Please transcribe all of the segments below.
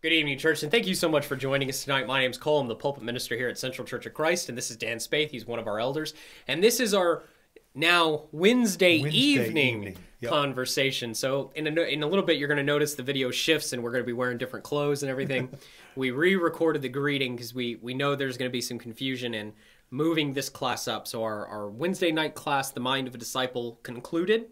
Good evening, church, and thank you so much for joining us tonight. My name is Cole. I'm the pulpit minister here at Central Church of Christ, and this is Dan Spaeth. He's one of our elders, and this is our now Wednesday, Wednesday evening, evening. Yep. conversation. So in a, in a little bit, you're going to notice the video shifts, and we're going to be wearing different clothes and everything. we re-recorded the greeting because we we know there's going to be some confusion in moving this class up. So our our Wednesday night class, The Mind of a Disciple, concluded,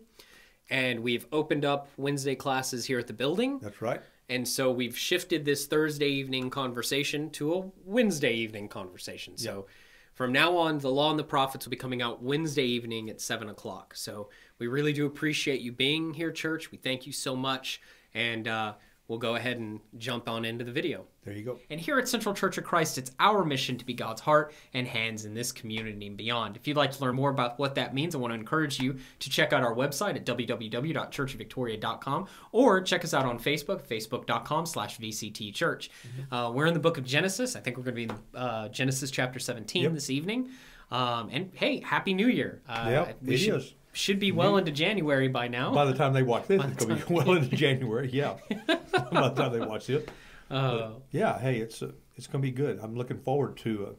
and we've opened up Wednesday classes here at the building. That's right. And so we've shifted this Thursday evening conversation to a Wednesday evening conversation. So from now on, the Law and the Prophets will be coming out Wednesday evening at 7 o'clock. So we really do appreciate you being here, church. We thank you so much. And uh, we'll go ahead and jump on into the video. There you go. And here at Central Church of Christ, it's our mission to be God's heart and hands in this community and beyond. If you'd like to learn more about what that means, I want to encourage you to check out our website at www.churchofvictoria.com or check us out on Facebook, facebook.com slash VCTchurch. Uh, we're in the book of Genesis. I think we're going to be in uh, Genesis chapter 17 Yep. this evening. Um, and hey, Happy New Year. Uh, Yep, it should, is. Should be well into January by now. By the time they watch this, it's going to be well into January. Yeah. By the time they watch it. uh, Yeah. Hey, it's uh, it's going to be good. I'm looking forward to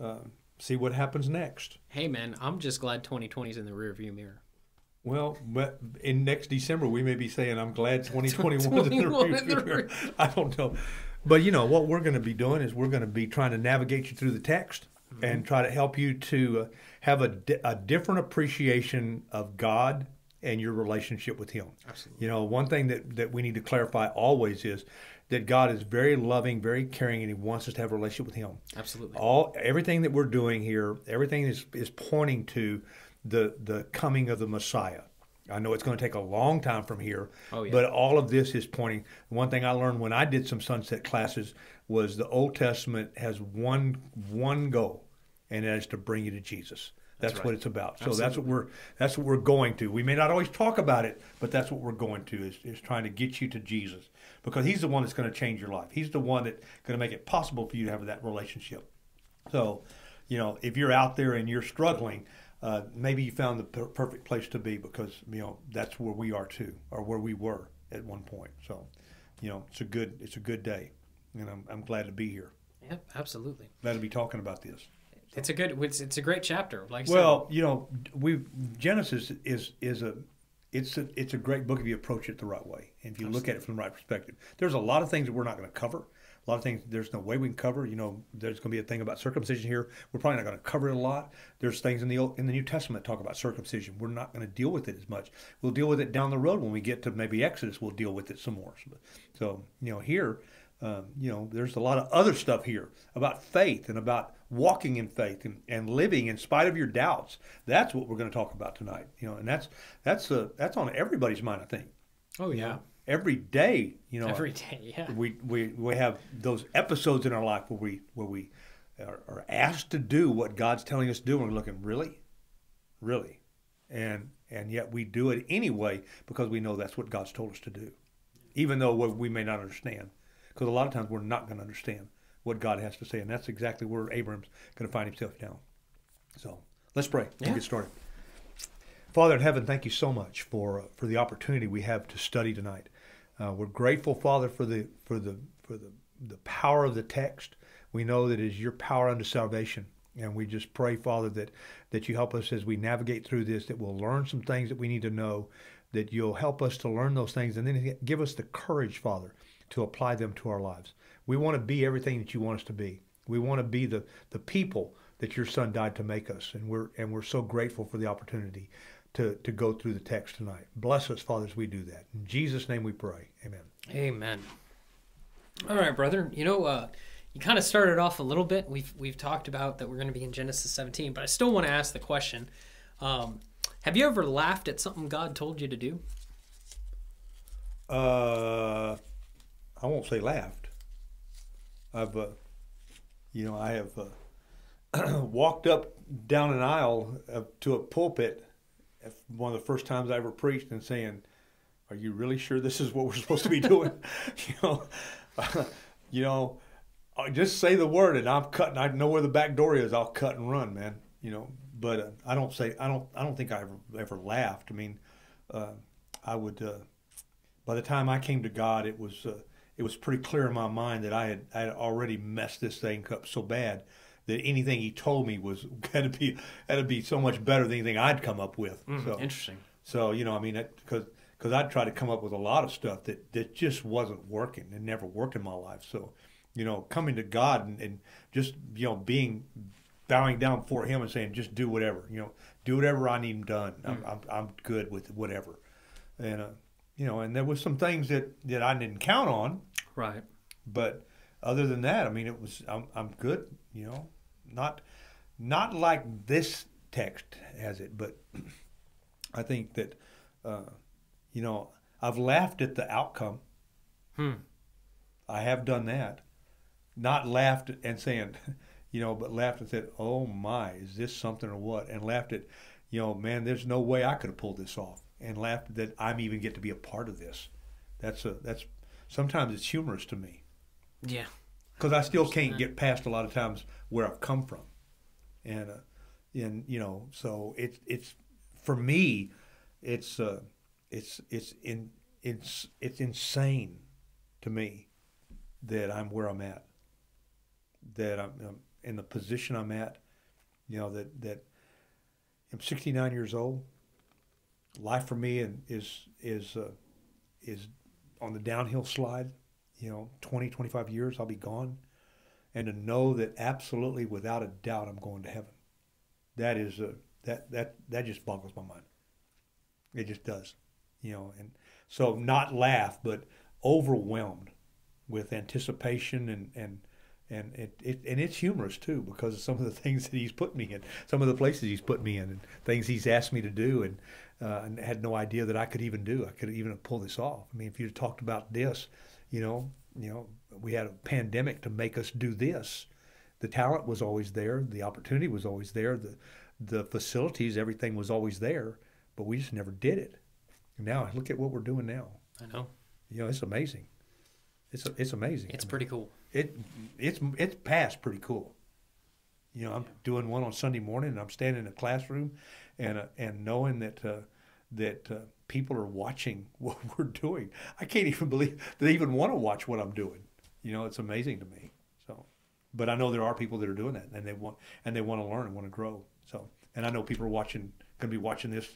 uh, uh, see what happens next. hey, man, I'm just glad 2020 is in the rearview mirror. Well, but in next December we may be saying, "I'm glad 2021 is in the 2021 in the rearview mirror." I don't know, but you know what we're going to be doing is we're going to be trying to navigate you through the text Mm-hmm. and try to help you to uh, have a, di- a different appreciation of God and your relationship with Him. Absolutely. You know, one thing that that we need to clarify always is that God is very loving, very caring, and He wants us to have a relationship with Him Absolutely. all everything that we're doing here, everything is is pointing to the the coming of the Messiah. I know it's going to take a long time from here, Oh, yeah. but all of this is pointing. One thing I learned when I did some sunset classes was the Old Testament has one one goal, and that is to bring you to Jesus. That's, That's what it's about. So that's what we're that's what we're going to. We may not always talk about it, but that's what we're going to is, is trying to get you to Jesus because He's the one that's going to change your life. He's the one that's going to make it possible for you to have that relationship. So, you know, if you're out there and you're struggling, uh, maybe you found the per- perfect place to be because you know that's where we are too, or where we were at one point. So, you know, it's a good it's a good day, and I'm I'm glad to be here. Yep, absolutely. Glad to be talking about this. It's a good. It's, it's a great chapter. Like Well, you know, we Genesis is is a it's a it's a great book if you approach it the right way and if you look at it from the right perspective. There's a lot of things that we're not going to cover. A lot of things there's no way we can cover. You know, there's going to be a thing about circumcision here. We're probably not going to cover it a lot. There's things in the Old, in the New Testament talk about circumcision. We're not going to deal with it as much. We'll deal with it down the road when we get to maybe Exodus. We'll deal with it some more. So you know, here, um, you know, there's a lot of other stuff here about faith and about walking in faith and, and living in spite of your doubts. That's what we're going to talk about tonight. You know, and that's that's uh, that's on everybody's mind. I think oh yeah, every day. You know, every day. Yeah, we, we we have those episodes in our life where we where we are, are asked to do what God's telling us to do, and we're looking really, really, and and yet we do it anyway because we know that's what God's told us to do, even though we may not understand, because a lot of times we're not going to understand what God has to say, and that's exactly where Abram's going to find himself now. So let's pray. We'll Yeah. get started. Father in heaven, thank you so much for uh, for the opportunity we have to study tonight. Uh, we're grateful, Father, for the for the for the the power of the text. We know that it is your power unto salvation, and we just pray, Father, that that you help us as we navigate through this. That we'll learn some things that we need to know. That you'll help us to learn those things, and then give us the courage, Father, to apply them to our lives. We want to be everything that you want us to be. We want to be the the people that your Son died to make us, and we're and we're so grateful for the opportunity to, to go through the text tonight. Bless us, Father, as we do that. In Jesus' name we pray. Amen. Amen. All right, brother. You know, uh, you kind of started off a little bit. We've we've talked about that we're going to be in Genesis 17, but I still want to ask the question: um, Have you ever laughed at something God told you to do? Uh, I won't say laughed. I've, uh, you know, I have uh, walked up down an aisle to a pulpit, one of the first times I ever preached, and saying, "Are you really sure this is what we're supposed to be doing?" you know, you know, just say the word, and I'm cutting. I know where the back door is. I'll cut and run, man. You know, but uh, I don't say. I don't. I don't think I ever ever laughed. I mean, uh, I would. Uh, by the time I came to God, it was uh, it was pretty clear in my mind that I had I had already messed this thing up so bad that anything he told me was going to be had to be so much better than anything I'd come up with. Mm, so Interesting. so you know, I mean, because because I'd try to come up with a lot of stuff that that just wasn't working. and never worked in my life. So you know, coming to God and, and just you know being bowing down before Him and saying, just do whatever. You know, do whatever I need done. I'm I'm, I'm good with whatever. And uh, you know, and there was some things that that I didn't count on, Right. but other than that, I mean, it was I'm I'm good. You know, not not like this text has it, but I think that uh, you know I've laughed at the outcome. Hmm. I have done that, not laughed and saying, you know, but laughed and said, "Oh my, is this something or what?" And laughed at, you know, man, there's no way I could have pulled this off, and laughed that I'm even get to be a part of this. That's a that's sometimes it's humorous to me Yeah. because I still can't get past a lot of times where I've come from, and uh, and you know, so it's it's for me, it's uh, it's it's in it's it's insane to me that I'm where I'm at, that I'm, I'm in the position I'm at, you know that that I'm 69 years old. Life for me is is uh, is on the downhill slide you know 20 25 years i'll be gone. And to know that absolutely without a doubt i'm going to heaven. That is a that that that just boggles my mind. It just does you know and so not laugh but overwhelmed with anticipation and and and it, it and it's humorous too because of some of the things that he's put me in some of the places he's put me in and things he's asked me to do and uh, and had no idea that I could even do I could even pull this off I mean if you'd talked about this you know, you know, we had a pandemic to make us do this. The talent was always there, the opportunity was always there, the the facilities, everything was always there, but we just never did it. And now look at what we're doing now. I know. You know, it's amazing. It's it's amazing. It's pretty cool. it it's it's past pretty cool. You know, I'm doing one on Sunday morning, and I'm standing in a classroom, and uh, and knowing that uh, that uh, people are watching what we're doing. I can't even believe they even want to watch what I'm doing. You know, it's amazing to me. So, but I know there are people that are doing that, and they want and they want to learn and want to grow. So, and I know people are watching, going to be watching this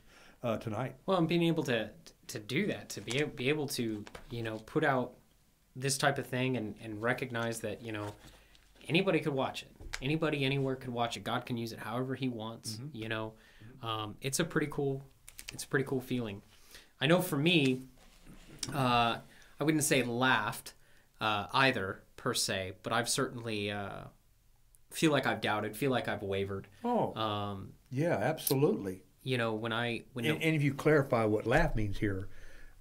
uh, tonight. Well, and being able to to do that, to be be able to you know put out this type of thing and and recognize that you know anybody could watch it, anybody anywhere could watch it. God can use it however He wants. You know, um, it's a pretty cool, it's a pretty cool feeling. I know for me, uh, I wouldn't say laughed uh, either per se, but I've certainly uh, feel like I've doubted, feel like I've wavered. Oh, Um, yeah, absolutely. you know, when I when And, and if you clarify what laugh means here,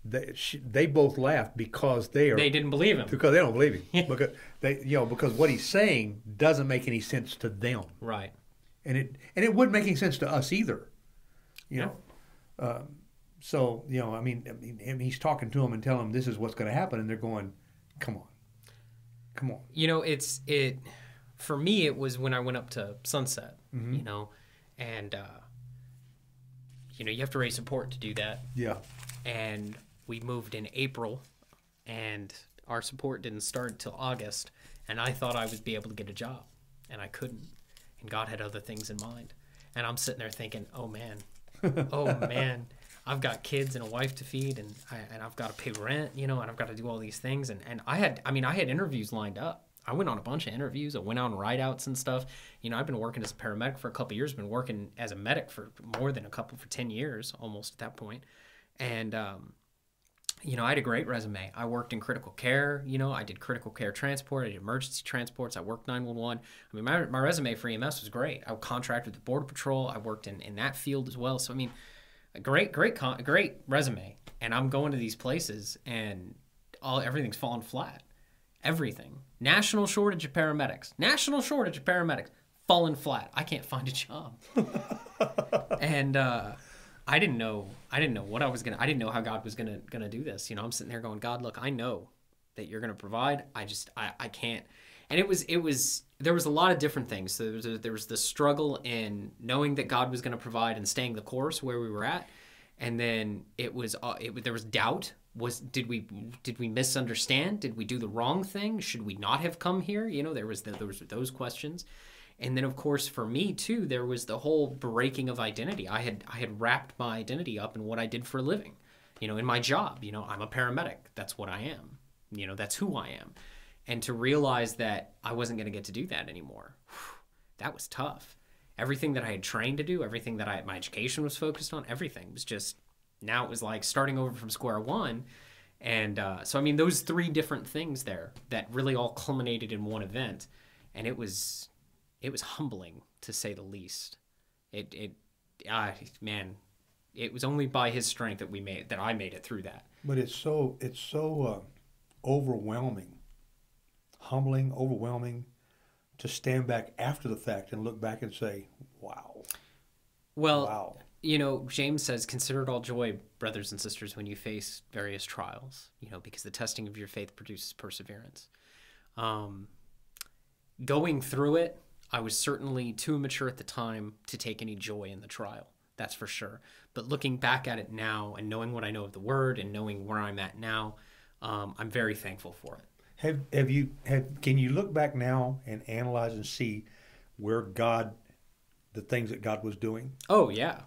they, she, they both laugh because they are they didn't believe him, because they don't believe him. Because they you know because what he's saying doesn't make any sense to them. Right? and it and it wouldn't make any sense to us either you know? Um, so you know I mean, I mean he's talking to them and telling them this is what's going to happen and they're going come on. Come on. You know it's it for me it was when i went up to sunset Mm-hmm. you know? And uh you know you have to raise support to do that. Yeah. And we moved in april and our support didn't start until august and i thought i would be able to get a job and i couldn't and god had other things in mind and i'm sitting there thinking oh man oh man I've got kids and a wife to feed, and I, and I've got to pay rent, you know, and I've got to do all these things. And, and I had, I mean, I had interviews lined up. I went on a bunch of interviews. I went on ride outs and stuff. You know, I've been working as a paramedic for a couple of years. Been working as a medic for more than a couple for ten years, almost at that point. And um, you know, I had a great resume. I worked in critical care. You know, I did critical care transport. I did emergency transports. I worked 911. I mean, my, my resume for EMS was great. I contracted with the Border Patrol. I worked in, in that field as well. So, I mean, a great, great, con- great resume. And I'm going to these places and all everything's falling flat. Everything. National shortage of paramedics. National shortage of paramedics. Falling flat. I can't find a job. and uh, I didn't know. I didn't know what I was gonna. I didn't know how God was gonna gonna do this. You know, I'm sitting there going, God, look, I know that you're gonna provide. I just, I, I can't. And it was, it was. There was a lot of different things. So there was, a, there was the struggle in knowing that God was gonna provide and staying the course where we were at, and then it was, uh, it there was doubt was did we did we misunderstand? Did we do the wrong thing? Should we not have come here? You know, there was the, there was those questions. And then of course for me too, there was the whole breaking of identity. I had I had wrapped my identity up in what I did for a living. You know, in my job, you know, I'm a paramedic. That's what I am. You know, that's who I am. And to realize that I wasn't going to get to do that anymore. That was tough. Everything that I had trained to do, everything that I my education was focused on, everything was just now it was like starting over from square one. And uh, so, I mean, those three different things there that really all culminated in one event, and it was it was humbling to say the least. It it ah man, it was only by his strength that we made that I made it through that. But it's so it's so uh, overwhelming, humbling, overwhelming to stand back after the fact and look back and say, "Wow." Well, Wow. you know, James says, "Consider it all joy, brothers and sisters, when you face various trials. You know, because the testing of your faith produces perseverance." Um, going through it, I was certainly too immature at the time to take any joy in the trial. That's for sure. But looking back at it now and knowing what I know of the word and knowing where I'm at now, um, I'm very thankful for it. Have have you have can you look back now and analyze and see where God the things that God was doing? Oh yeah,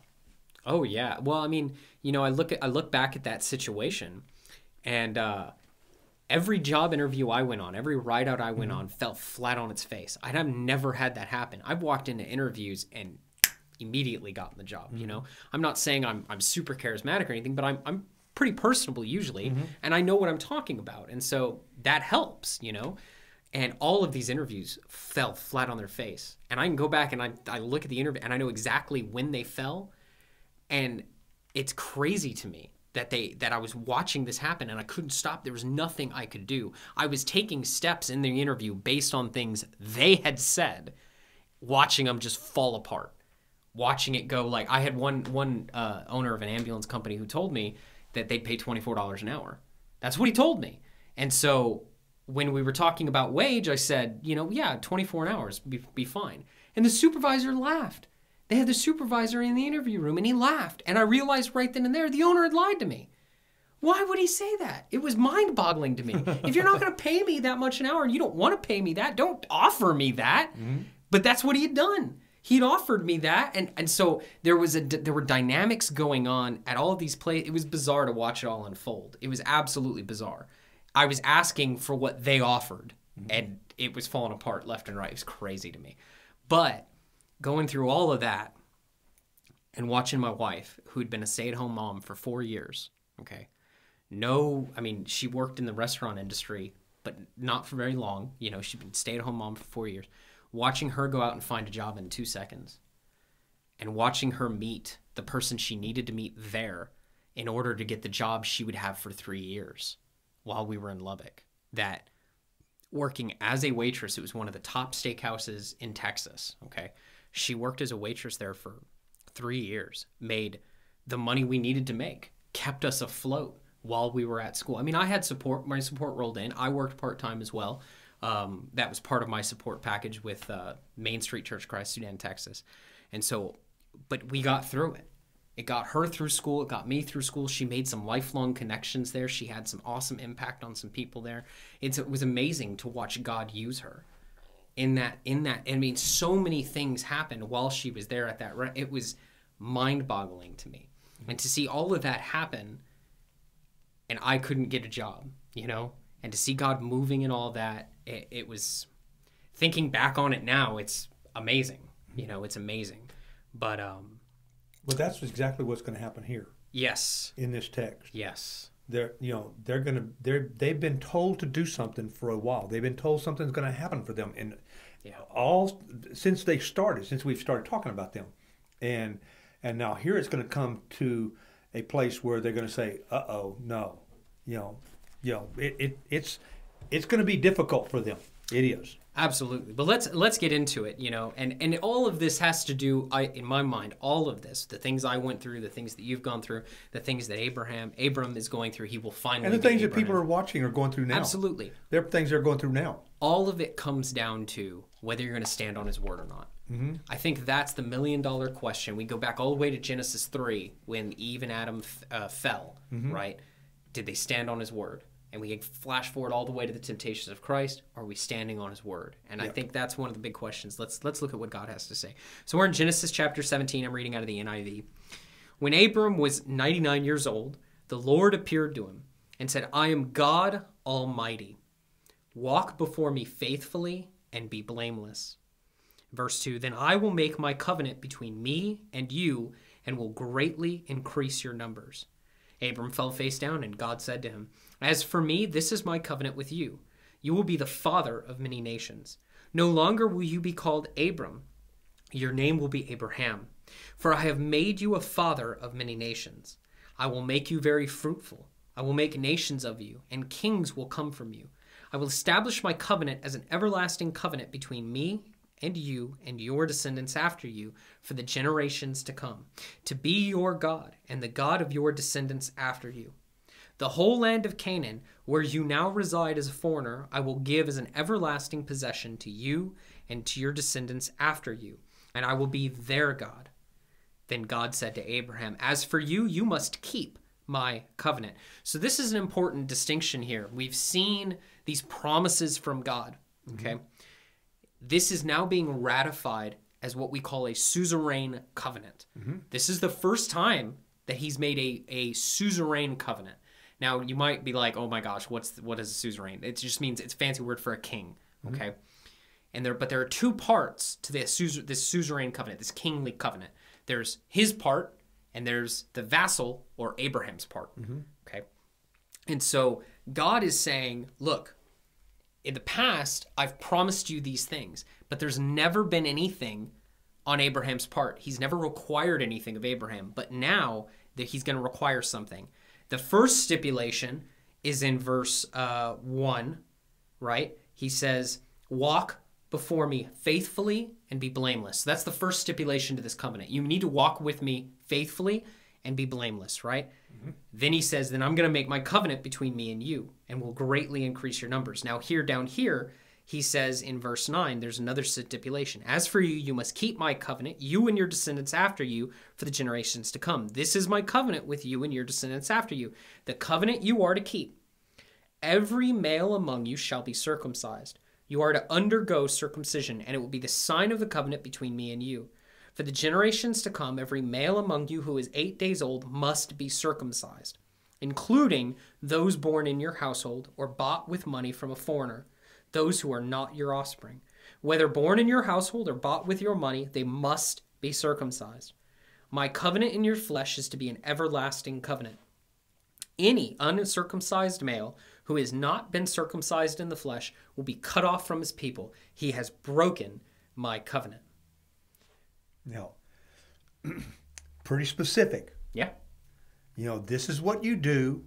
oh yeah. Well, I mean, you know, I look at I look back at that situation, and uh, every job interview I went on, every ride out I went mm-hmm. on, fell flat on its face. I'd have never had that happen. I've walked into interviews and immediately gotten the job. You mm-hmm. know, I'm not saying I'm I'm super charismatic or anything, but I'm I'm pretty personable usually, mm-hmm. and I know what I'm talking about, and so that helps. You know. And all of these interviews fell flat on their face. And I can go back and I, I look at the interview and I know exactly when they fell and it's crazy to me that they that I was watching this happen and I couldn't stop. There was nothing I could do. I was taking steps in the interview based on things they had said, watching them just fall apart, watching it go. Like I had one one uh, owner of an ambulance company who told me that they'd pay twenty four dollars an hour. That's what he told me. And so when we were talking about wage, I said, you know, yeah, twenty four an hour be, be fine. And the supervisor laughed. They had the supervisor in the interview room and he laughed. And I realized right then and there the owner had lied to me. Why would he say that? It was mind boggling to me. if you're not going to pay me that much an hour and you don't want to pay me that, don't offer me that. Mm-hmm. But that's what he had done. He'd offered me that, and, and so there was a there were dynamics going on at all of these plays. It was bizarre to watch it all unfold. It was absolutely bizarre. I was asking for what they offered, mm-hmm. and it was falling apart left and right. It was crazy to me. But going through all of that and watching my wife, who'd been a stay at home mom for four years, okay, no, I mean, she worked in the restaurant industry, but not for very long. You know, she'd been stay at home mom for four years. Watching her go out and find a job in two seconds and watching her meet the person she needed to meet there in order to get the job she would have for three years while we were in Lubbock. That working as a waitress, it was one of the top steakhouses in Texas. Okay. She worked as a waitress there for three years, made the money we needed to make, kept us afloat while we were at school. I mean, I had support, my support rolled in. I worked part time as well. Um, that was part of my support package with uh, Main Street Church Christ, Sudan, Texas. And so, but we got through it. It got her through school. It got me through school. She made some lifelong connections there. She had some awesome impact on some people there. It's, it was amazing to watch God use her in that. In that, I mean, so many things happened while she was there at that. Re- it was mind-boggling to me, and to see all of that happen, and I couldn't get a job. You know, and to see God moving and all that, it, it was. Thinking back on it now, it's amazing. You know, it's amazing. But um, But that's exactly what's going to happen here yes, in this text. yes, They're you know they're going to they're they've been told to do something for a while. They've been told something's going to happen for them, and Yeah. all since they started, since we've started talking about them, and and now here it's going to come to a place where they're going to say, "Uh oh, no," you know, you know, it, it it's it's going to be difficult for them. It is. absolutely. But let's let's get into it. You know, and and all of this has to do, I in my mind, all of this, the things I went through, the things that you've gone through, the things that Abraham Abram is going through, he will finally. And the things that people are watching are going through now. absolutely. They're things they're going through now. all of it comes down to whether you're going to stand on his word or not. Mm-hmm. I think that's the million dollar question. We go back all the way to Genesis 3 when Eve and Adam f- uh, fell, right? did they stand on his word? And we can flash forward all the way to the temptations of Christ. Are we standing on his word? And I think that's one of the big questions. Let's let's look at what God has to say. So we're in Genesis chapter 17. I'm reading out of the NIV. When Abram was 99 years old, the Lord appeared to him and said, I am God Almighty. Walk before me faithfully and be blameless. Verse 2 Then I will make my covenant between me and you and will greatly increase your numbers. Abram fell face down, and God said to him, As for me, this is my covenant with you. You will be the father of many nations. No longer will you be called Abram, your name will be Abraham. For I have made you a father of many nations. I will make you very fruitful. I will make nations of you, and kings will come from you. I will establish my covenant as an everlasting covenant between me and you and your descendants after you for the generations to come, to be your God and the God of your descendants after you. The whole land of Canaan, where you now reside as a foreigner, I will give as an everlasting possession to you and to your descendants after you, and I will be their God. Then God said to Abraham, As for you, you must keep my covenant. So, this is an important distinction here. We've seen these promises from God, okay? Mm-hmm. This is now being ratified as what we call a suzerain covenant. Mm-hmm. This is the first time that he's made a, a suzerain covenant. Now you might be like, "Oh my gosh, what's what is a suzerain?" It just means it's a fancy word for a king. Mm-hmm. Okay, and there, but there are two parts to this this suzerain covenant, this kingly covenant. There's his part, and there's the vassal or Abraham's part. Mm-hmm. Okay, and so God is saying, "Look, in the past, I've promised you these things, but there's never been anything on Abraham's part. He's never required anything of Abraham, but now that he's going to require something. The first stipulation is in verse uh, 1, right? He says, Walk before me faithfully and be blameless. So that's the first stipulation to this covenant. You need to walk with me faithfully and be blameless, right? Mm-hmm. Then he says, Then I'm going to make my covenant between me and you and will greatly increase your numbers. Now, here down here, he says in verse 9, there's another stipulation. As for you, you must keep my covenant, you and your descendants after you, for the generations to come. This is my covenant with you and your descendants after you, the covenant you are to keep. Every male among you shall be circumcised. You are to undergo circumcision, and it will be the sign of the covenant between me and you. For the generations to come, every male among you who is eight days old must be circumcised, including those born in your household or bought with money from a foreigner, those who are not your offspring. Whether born in your household or bought with your money, they must be circumcised. My covenant in your flesh is to be an everlasting covenant. Any uncircumcised male who has not been circumcised in the flesh will be cut off from his people. He has broken my covenant. Now, pretty specific. Yeah. You know, this is what you do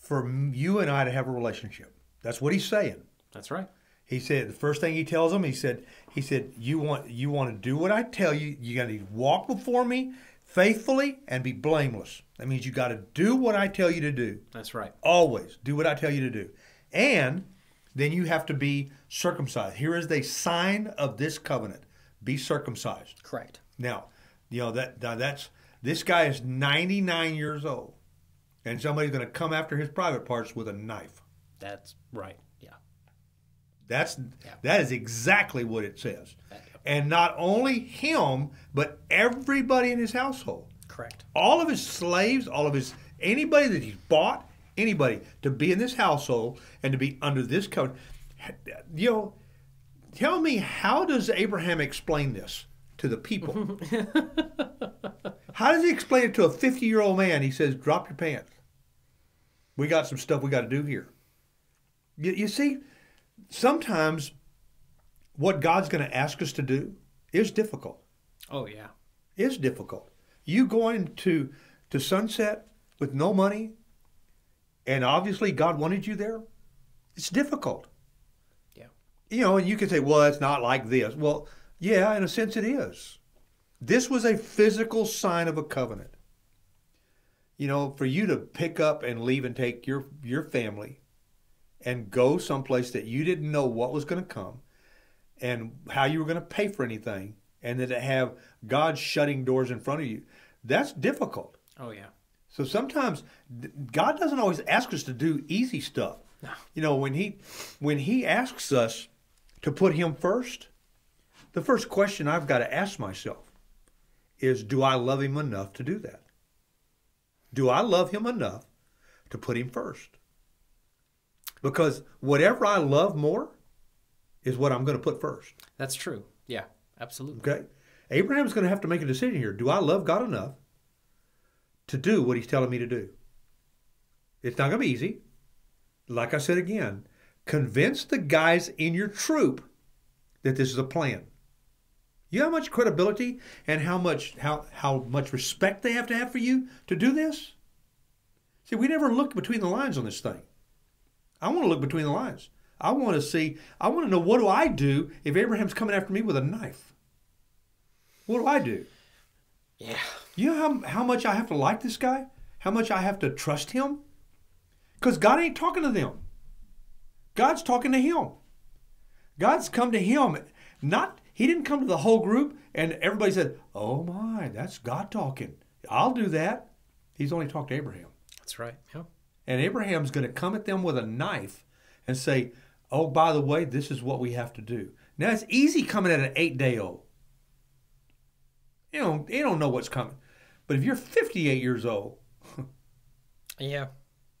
for you and I to have a relationship. That's what he's saying. That's right. He said the first thing he tells them, he said, he said, you want you want to do what I tell you. You got to walk before me faithfully and be blameless. That means you got to do what I tell you to do. That's right. Always do what I tell you to do, and then you have to be circumcised. Here is the sign of this covenant be circumcised. Correct. Now, you know that that's this guy is 99 years old, and somebody's going to come after his private parts with a knife. That's right. Yeah. That's yeah. that is exactly what it says. And not only him, but everybody in his household. Correct. All of his slaves, all of his anybody that he's bought, anybody to be in this household and to be under this covenant. You know, Tell me, how does Abraham explain this to the people? how does he explain it to a 50 year old man? He says, Drop your pants. We got some stuff we got to do here. You, you see, sometimes what God's going to ask us to do is difficult. Oh, yeah. It's difficult. You going to, to Sunset with no money, and obviously God wanted you there, it's difficult you know, and you could say, well, it's not like this. Well, yeah, in a sense it is. This was a physical sign of a covenant. You know, for you to pick up and leave and take your your family and go someplace that you didn't know what was going to come and how you were going to pay for anything and then to have God shutting doors in front of you, that's difficult. Oh yeah. So sometimes God doesn't always ask us to do easy stuff. No. You know, when he when he asks us to put him first, the first question I've got to ask myself is do I love him enough to do that? Do I love him enough to put him first? Because whatever I love more is what I'm going to put first. That's true. Yeah, absolutely. Okay? Abraham's going to have to make a decision here. Do I love God enough to do what he's telling me to do? It's not going to be easy. Like I said again, convince the guys in your troop that this is a plan. You know how much credibility and how much how how much respect they have to have for you to do this? See, we never look between the lines on this thing. I want to look between the lines. I want to see, I want to know what do I do if Abraham's coming after me with a knife? What do I do? Yeah. You know how, how much I have to like this guy? How much I have to trust him? Because God ain't talking to them. God's talking to him. God's come to him. Not he didn't come to the whole group and everybody said, Oh my, that's God talking. I'll do that. He's only talked to Abraham. That's right. Yeah. And Abraham's going to come at them with a knife and say, Oh, by the way, this is what we have to do. Now it's easy coming at an eight day old. You know, you don't know what's coming. But if you're 58 years old, Yeah.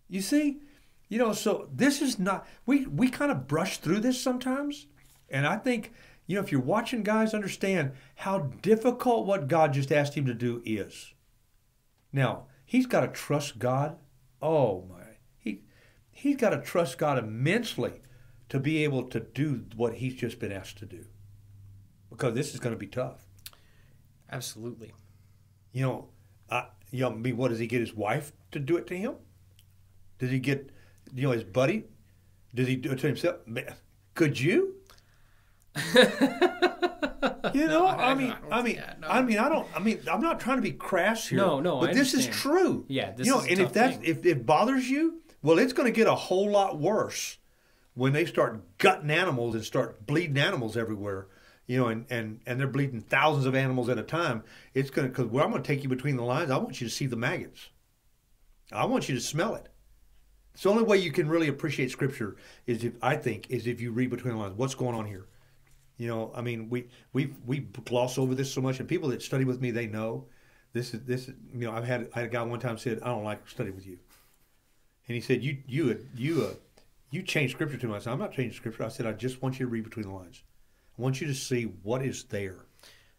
you see, you know, so this is not we we kind of brush through this sometimes, and I think you know if you're watching guys understand how difficult what God just asked him to do is. Now he's got to trust God. Oh my, he he's got to trust God immensely to be able to do what he's just been asked to do, because this is going to be tough. Absolutely. You know, I, you know, I mean, what does he get his wife to do it to him? Does he get, you know, his buddy? Does he do it to himself? Could you? You know, I mean, I mean, Yeah, no. I mean, I don't. I mean, I'm not trying to be crass here. No, no, but I this is true. Yeah, this you know, is and if that's thing. if it bothers you, well, it's going to get a whole lot worse when they start gutting animals and start bleeding animals everywhere. You know, and and and they're bleeding thousands of animals at a time. It's going to because well, I'm going to take you between the lines. I want you to see the maggots. I want you to smell it. It's the only way you can really appreciate Scripture is if I think is if you read between the lines. What's going on here? You know, I mean, we we we gloss over this so much, and people that study with me, they know this is this is. You know, I've had I had a guy one time said, "I don't like study with you," and he said, "You you you uh, you change Scripture too much." I said, I'm not changing Scripture. I said, "I just want you to read between the lines. I want you to see what is there."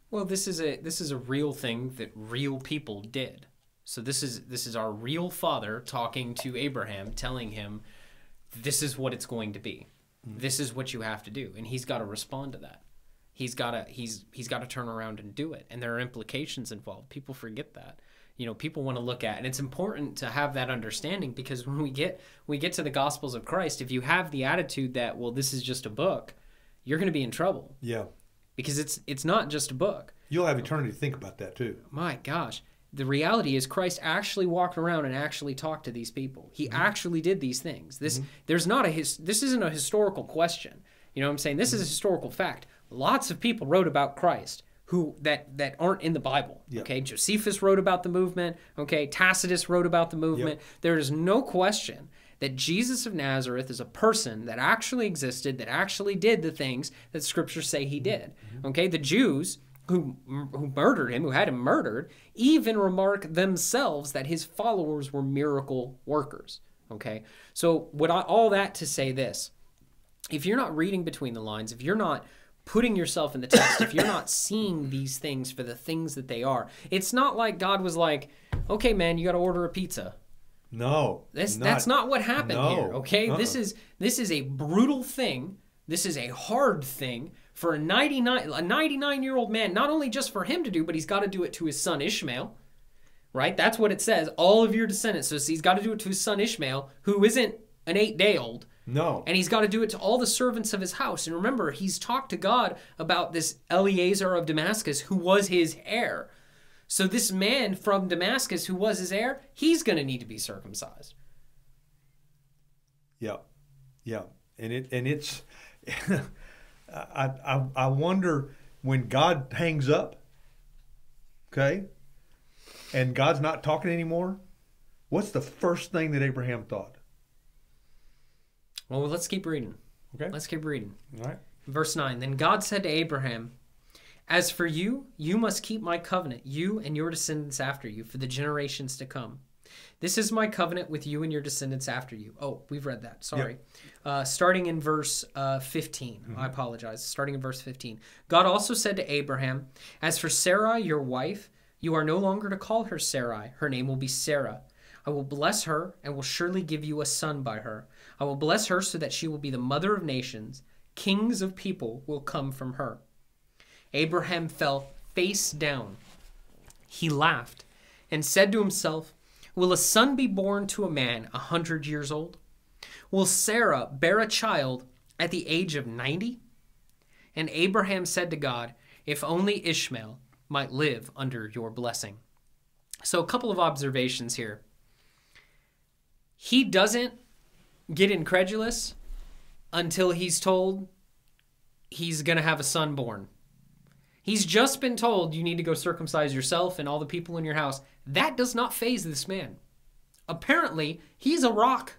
Well, this is a this is a real thing that real people did. So this is this is our real father talking to Abraham, telling him, "This is what it's going to be. Mm-hmm. This is what you have to do," and he's got to respond to that. He's got to he's he's got to turn around and do it, and there are implications involved. People forget that. You know, people want to look at, and it's important to have that understanding because when we get we get to the Gospels of Christ, if you have the attitude that well, this is just a book, you're going to be in trouble Yeah, because it's it's not just a book you'll have eternity to think about that too. my gosh the reality is christ actually walked around and actually talked to these people. He mm-hmm. actually did these things. This mm-hmm. there's not a his, this isn't a historical question. You know what i'm saying? This is a mm-hmm. historical fact. Lots of people wrote about christ who that that aren't in the bible Yeah. okay? Josephus wrote about the movement okay? Tacitus wrote about the movement. There is no question that jesus of nazareth is a person that actually existed that actually did the things that scriptures say he did okay? The jews who who murdered him, who had him murdered, even remark themselves that his followers were miracle workers. Okay, so what I, all that to say this: if you're not reading between the lines, if you're not putting yourself in the text, if you're not seeing these things for the things that they are, it's not like God was like, "Okay, man, you got to order a pizza." No, That's that's not what happened no, here. Okay, this uh-uh. is this is a brutal thing. This is a hard thing for a 99 a 99 year old man. Not only just for him to do, but he's got to do it to his son Ishmael. Right? That's what it says. All of your descendants. So he's got to do it to his son Ishmael, who isn't an eight day old. no. And he's got to do it to all the servants of his house. And remember, he's talked to God about this Eleazar of Damascus, who was his heir. So this man from Damascus, who was his heir, he's going to need to be circumcised. Yeah, yeah, and it and it's. I, I I wonder when God hangs up. Okay, and God's not talking anymore. What's the first thing that Abraham thought? Well, let's keep reading. Okay. Let's keep reading. All right. Verse 9 Then God said to Abraham, As for you, you must keep my covenant, you and your descendants after you, for the generations to come. This is my covenant with you and your descendants after you. Oh, we've read that. Sorry. Uh, starting in verse uh, 15. I apologize. Starting in verse 15. God also said to Abraham, As for Sarai, your wife, you are no longer to call her Sarai. Her name will be Sarah. I will bless her and will surely give you a son by her. I will bless her so that she will be the mother of nations. Kings of people will come from her. Abraham fell face down. He laughed and said to himself, Will a son be born to a man a hundred years old? Will Sarah bear a child at the age of ninety? And Abraham said to God, If only Ishmael might live under your blessing. So, a couple of observations here. He doesn't get incredulous until he's told he's going to have a son born. He's just been told you need to go circumcise yourself and all the people in your house. That does not faze this man. Apparently, he's a rock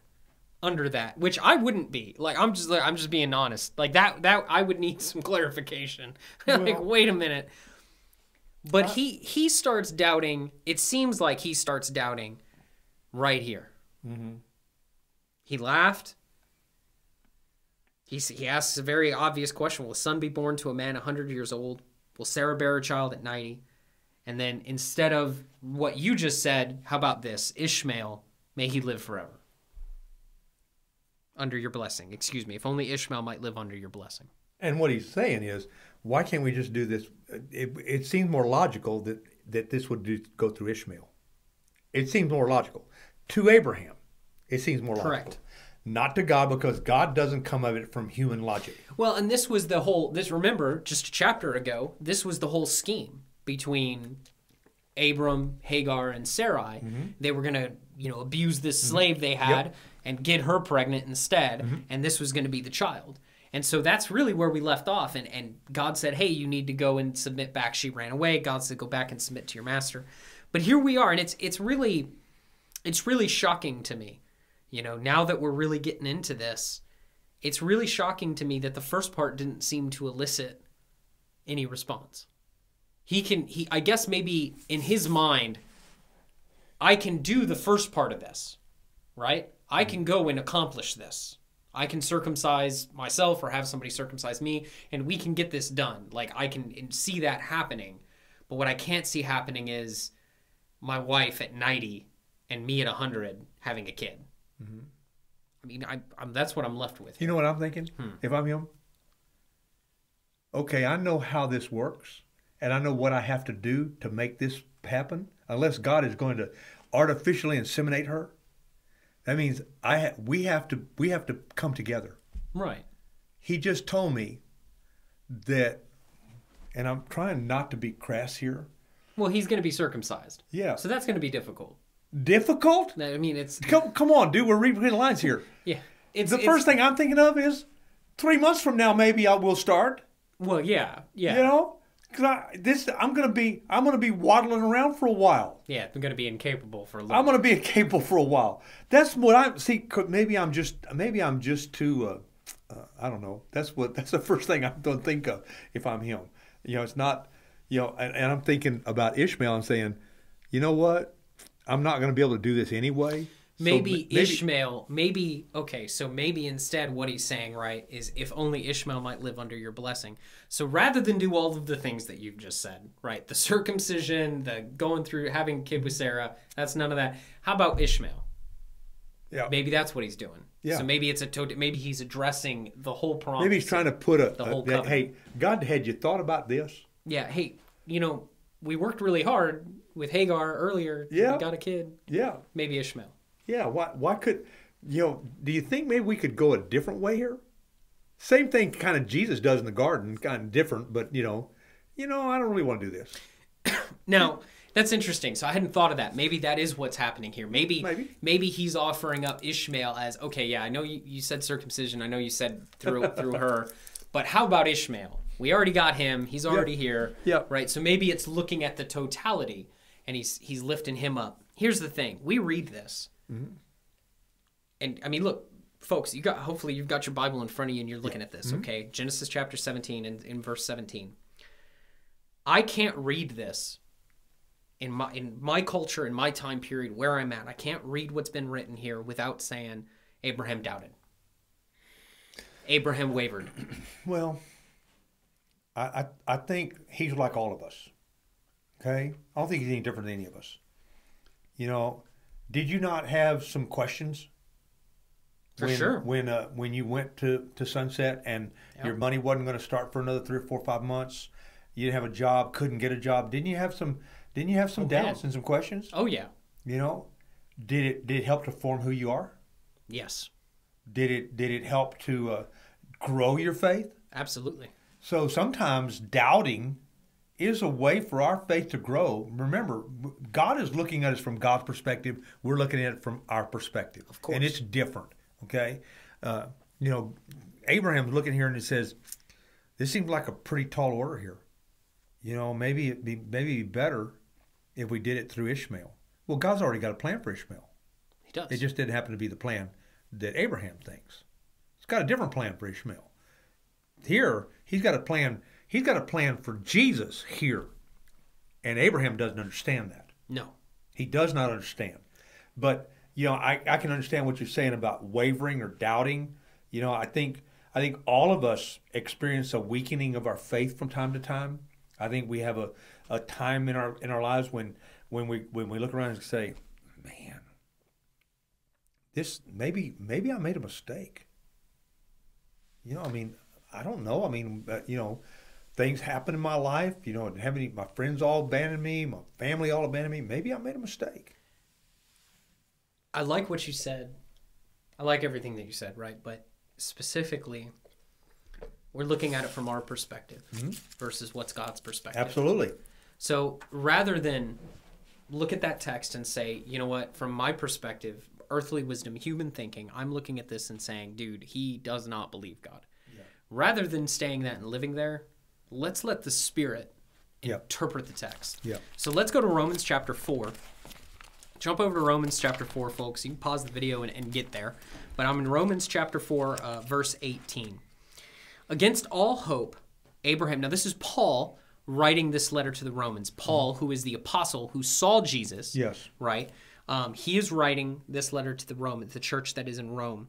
under that, which I wouldn't be. Like I'm just I'm just being honest. Like that that I would need some clarification. like Well- wait a minute. But uh, he he starts doubting. It seems like he starts doubting right here. Mm-hmm. He laughed. He, he asks a very obvious question Will a son be born to a man 100 years old? Will Sarah bear a child at 90? And then instead of what you just said, how about this? Ishmael, may he live forever. Under your blessing. Excuse me. If only Ishmael might live under your blessing. And what he's saying is, why can't we just do this? It, it seems more logical that, that this would do, go through Ishmael. It seems more logical. To Abraham, it seems more logical. Not to God, because God doesn't come of it from human logic. Well, and this was the whole. This remember just a chapter ago. This was the whole scheme between Abram, Hagar, and Sarai. Mm-hmm. They were gonna, you know, abuse this mm-hmm. slave they had and get her pregnant instead, mm-hmm. and this was gonna be the child. And so that's really where we left off. And and God said, "Hey, you need to go and submit back." She ran away. God said, "Go back and submit to your master." But here we are, and it's it's really, it's really shocking to me. You know, now that we're really getting into this, it's really shocking to me that the first part didn't seem to elicit any response. He can he I guess maybe in his mind I can do the first part of this, right? I can go and accomplish this. I can circumcise myself or have somebody circumcise me and we can get this done. Like I can see that happening. But what I can't see happening is my wife at 90 and me at 100 having a kid. Mm-hmm. I mean, I, I'm, that's what I'm left with. You know what I'm thinking? Hmm. If I'm him? Okay, I know how this works, and I know what I have to do to make this happen. Unless God is going to artificially inseminate her, that means I ha- we have to we have to come together. Right. He just told me that, and I'm trying not to be crass here. Well, he's going to be circumcised. Yeah, So that's going to be difficult. Difficult. No, I mean, it's Come, come on, dude. We're reading between the lines here. yeah. It's the it's- first thing I'm thinking of is three months from now, maybe I will start. Well, yeah, yeah, You know, because I this I'm gonna be I'm gonna be waddling around for a while. yeah. I'm to be incapable for a little. I'm gonna be incapable for a while. That's what I see. Maybe I'm just maybe I'm just too. Uh, uh, I don't know. That's what that's the first thing I'm gonna think of if I'm him. You know, it's not. You know, and, and I'm thinking about Ishmael. I'm saying, you know what? I'm not gonna be able to do this anyway. So maybe, Ishmael, maybe okay, so maybe instead what he's saying, right, is if only Ishmael might live under your blessing. So rather than do all of the things that you've just said, right, the circumcision, the going through having a kid with Sarah, that's none of that. How about Ishmael? Yeah. Maybe that's what he's doing. Yeah. So maybe it's a tot- maybe he's addressing the whole promise. Maybe he's trying to put a, The a- whole that, hey, God, had you thought about this? Yeah, hey, you know, we worked really hard with Hagar earlier. Yeah. We got a kid. Yeah, Maybe Ishmael. yeah. Why? Why could you know? Do you think maybe we could go a different way here? Same thing, kind of Jesus does in the garden, kind of different, but you know, you know, I don't really want to do this. Now, that's interesting. So I hadn't thought of that. Maybe that is what's happening here. Maybe Maybe. he's offering up Ishmael as okay, yeah, I know you, you said circumcision. I know you said through through her, but how about Ishmael? We already got him. He's already here. Yeah. Right. So maybe it's looking at the totality and he's he's lifting him up. here's the thing: we read this, mm-hmm. and I mean, look, folks, you got hopefully you've got your Bible in front of you and you're looking at this. Mm-hmm. Okay, Genesis chapter 17 and in verse 17. I can't read this in my in my culture in my time period where I'm at. I can't read what's been written here without saying Abraham doubted. Abraham wavered. Well, I, I I think he's like all of us. Okay, I don't think he's any different than any of us. You know, did you not have some questions? For when, sure. When uh, when you went to, to Sunset and Yeah. your money wasn't going to start for another three or four or five months, you didn't have a job, couldn't get a job. Didn't you have some? Didn't you have some Oh, doubts and some questions? Oh yeah. You know, did it did it help to form who you are? Yes. Did it did it help to uh, grow your faith? Absolutely. So sometimes doubting is a way for our faith to grow. Remember, God is looking at us from God's perspective. We're looking at it from our perspective. Of course. And it's different. Okay. Uh, you know, Abraham's looking here and he says, "This seems like a pretty tall order here. You know, maybe it'd be maybe it'd be better if we did it through Ishmael. Well, God's already got a plan for Ishmael. He does. It just didn't happen to be the plan that Abraham thinks. He's got a different plan for Ishmael. Here, he's got a plan. He's got a plan for Jesus here, and Abraham doesn't understand that. no. He does not understand. But you know, I, I can understand what you're saying about wavering or doubting. You know, I think I think all of us experience a weakening of our faith from time to time. I think we have a, a time in our in our lives when when we when we look around and say, "Man, this maybe maybe I made a mistake." You know, I mean, I don't know. I mean, uh, you know, things happen in my life. You know, having my friends all abandon me, my family all abandon me. Maybe I made a mistake. I like what you said. I like everything that you said, right? But specifically, we're looking at it from our perspective versus what's God's perspective. Absolutely. So rather than look at that text and say, you know what, from my perspective, earthly wisdom, human thinking, I'm looking at this and saying, dude, he does not believe God. Rather than staying that and living there, let's let the Spirit Yep. interpret the text. Yep. So let's go to Romans chapter 4. Jump over to Romans chapter 4, folks. You can pause the video and, and get there. But I'm in Romans chapter 4, uh, verse 18. Against all hope, Abraham, now this is Paul writing this letter to the Romans. Paul, who is the apostle who saw Jesus, Yes. right? Um, he is writing this letter to the Romans, the church that is in Rome.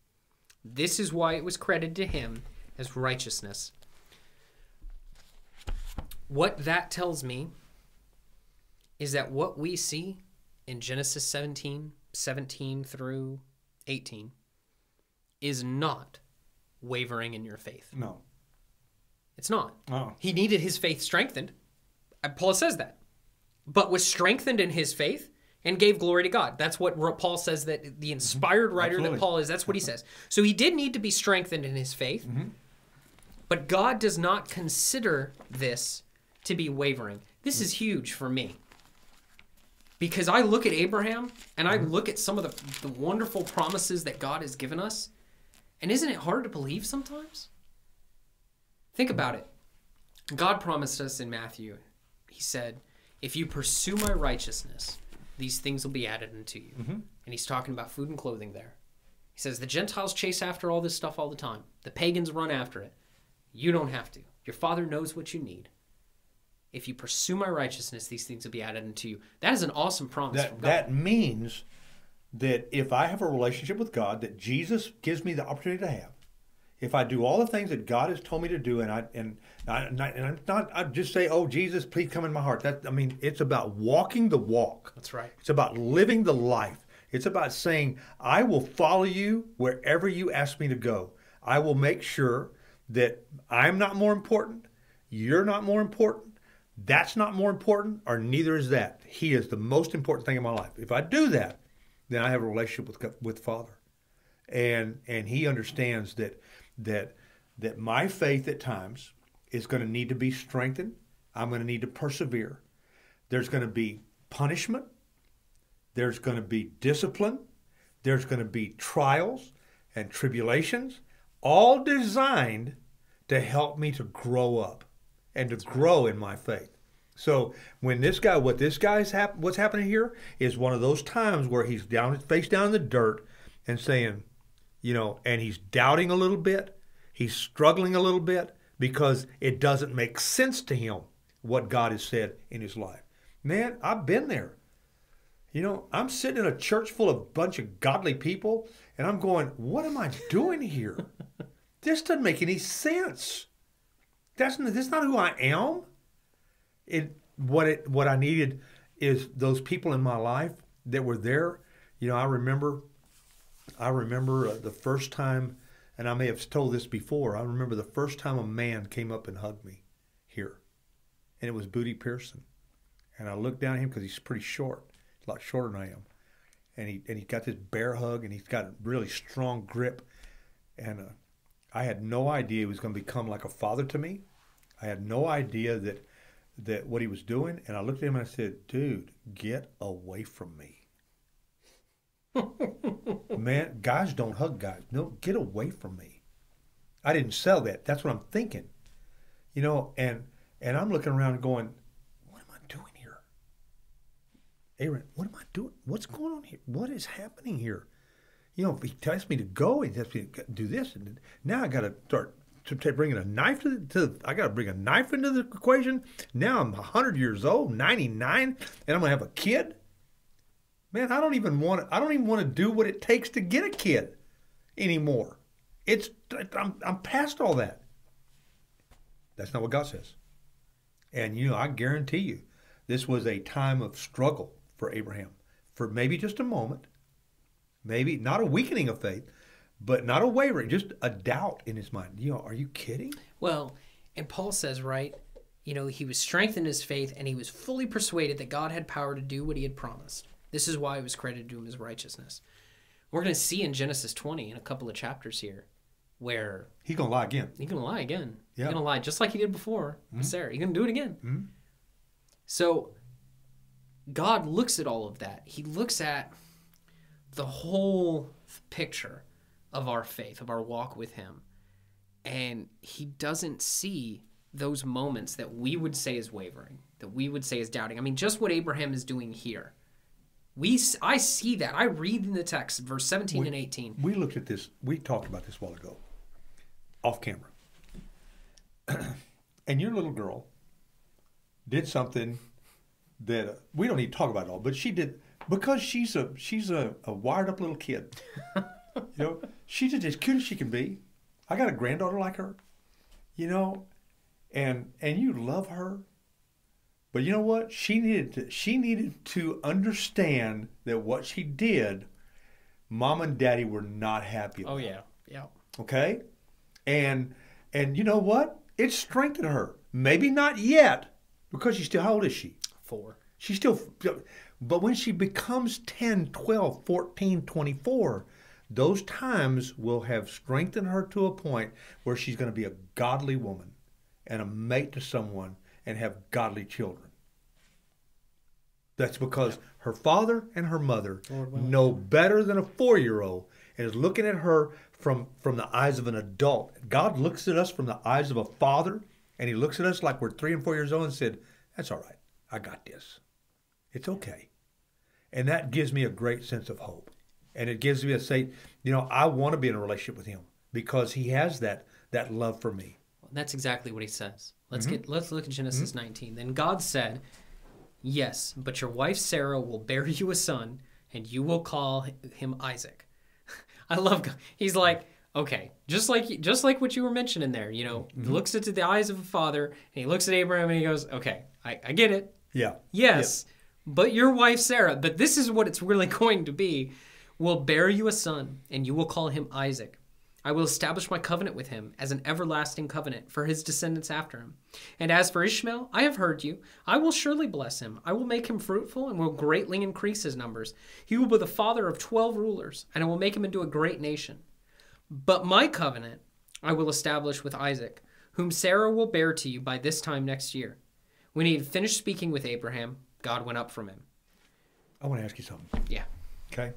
This is why it was credited to him as righteousness. What that tells me is that what we see in Genesis 17, 17 through 18 is not wavering in your faith. No. It's not. Oh. He needed his faith strengthened. Uh, Paul says that. But was strengthened in his faith and gave glory to God. That's what Paul says that the inspired writer Absolutely. that Paul is, that's what he says. So he did need to be strengthened in his faith. Mm-hmm. But God does not consider this to be wavering. This is huge for me. Because I look at Abraham and I mm-hmm. look at some of the, the wonderful promises that God has given us. And isn't it hard to believe sometimes? Think about it. God promised us in Matthew, He said, If you pursue my righteousness, these things will be added unto you. Mm-hmm. And He's talking about food and clothing there. He says, The Gentiles chase after all this stuff all the time, the pagans run after it. You don't have to. Your Father knows what you need. If you pursue my righteousness, these things will be added unto you. That is an awesome promise from That God. that means that if I have a relationship with God that Jesus gives me the opportunity to have, if I do all the things that God has told me to do, and I and I, and, I'm not, I just say, "Oh Jesus, please come in my heart." That I mean, it's about walking the walk. That's right. It's about living the life. It's about saying, "I will follow you wherever you ask me to go. I will make sure that I'm not more important. You're not more important. That's not more important, or neither is that. He is the most important thing in my life. If I do that, then I have a relationship with with Father, and and He understands that that that my faith at times is going to need to be strengthened. I'm going to need to persevere. There's going to be punishment. There's going to be discipline. There's going to be trials and tribulations, all designed to help me to grow up and to grow in my faith. So when this guy, what this guy's hap- what's happening here is one of those times where he's down, face down in the dirt, and saying, you know, and he's doubting a little bit, he's struggling a little bit because it doesn't make sense to him what God has said in his life. Man, I've been there. You know, I'm sitting in a church full of a bunch of godly people, and I'm going, what am I doing here? this doesn't make any sense. That's not, that's not who I am. It what it what I needed is those people in my life that were there. You know, I remember, I remember uh, the first time, and I may have told this before. I remember the first time a man came up and hugged me here, and it was Booty Pearson. And I looked down at him because he's pretty short, a lot shorter than I am, and he and he got this bear hug, and he's got a really strong grip, and uh, I had no idea he was going to become like a father to me. I had no idea that that what he was doing, and I looked at him and I said, "Dude, get away from me." Man, guys don't hug guys. No, get away from me. I didn't sell that. That's what I'm thinking. You know, and and I'm looking around going, "What am I doing here?" Aaron, what am I doing? What's going on here? What is happening here? You know, if he tells me to go, he tells me to do this, and now I got to start to, to bringing a knife to, the, to I got to bring a knife into the equation. Now I'm 100 years old, 99, and I'm gonna have a kid. Man, I don't even want to. I don't even want to do what it takes to get a kid anymore. It's I'm I'm past all that. That's not what God says. And you know, I guarantee you, this was a time of struggle for Abraham for maybe just a moment, maybe not a weakening of faith, but not a wavering, just a doubt in his mind. You know, are you kidding? Well, and Paul says, right, you know, he was strengthened in his faith and he was fully persuaded that God had power to do what he had promised. This is why it was credited to him as righteousness. We're going to see in Genesis 20 in a couple of chapters here where he's going to lie again. He's going to lie again. Yeah. He's going to lie just like he did before mm-hmm. with Sarah. He's going to do it again. Mm-hmm. So God looks at all of that. He looks at the whole picture of our faith, of our walk with Him. And He doesn't see those moments that we would say is wavering, that we would say is doubting. I mean, just what Abraham is doing here. We, I see that. I read in the text, verse 17 we, and 18. We looked at this, we talked about this a while ago, off camera. and your little girl did something that uh, we don't need to talk about it all, but she did because she's a she's a, a wired up little kid. you know, she's just as cute as she can be. I got a granddaughter like her, you know, and and you love her. But you know what? She needed to she needed to understand that what she did, mom and daddy were not happy oh, about. Oh yeah. Yeah. Okay? And and you know what? It strengthened her. Maybe not yet, because she's still how old is she? Four. She's still but when she becomes 10, 12, 14, 24, those times will have strengthened her to a point where she's going to be a godly woman and a mate to someone and have godly children. That's because her father and her mother know better than a four year old and is looking at her from, from the eyes of an adult. God looks at us from the eyes of a father and he looks at us like we're three and four years old and said, That's all right. I got this. It's okay. And that gives me a great sense of hope and it gives me a say, you know, I want to be in a relationship with him because he has that that love for me. That's exactly what he says. Let's mm-hmm. get let's look at Genesis mm-hmm. 19. Then God said, "Yes, but your wife Sarah will bear you a son, and you will call him Isaac." I love God. He's like, okay, just like just like what you were mentioning there. You know, mm-hmm. he looks into the eyes of a father, and he looks at Abraham, and he goes, "Okay, I, I get it. Yeah. Yes." Yeah. But your wife Sarah, but this is what it's really going to be will bear you a son, and you will call him Isaac. I will establish my covenant with him as an everlasting covenant for his descendants after him. And as for Ishmael, I have heard you. I will surely bless him. I will make him fruitful and will greatly increase his numbers. He will be the father of twelve rulers, and I will make him into a great nation. But my covenant I will establish with Isaac, whom Sarah will bear to you by this time next year. When he had finished speaking with Abraham, God went up from him. I want to ask you something. Yeah. Okay.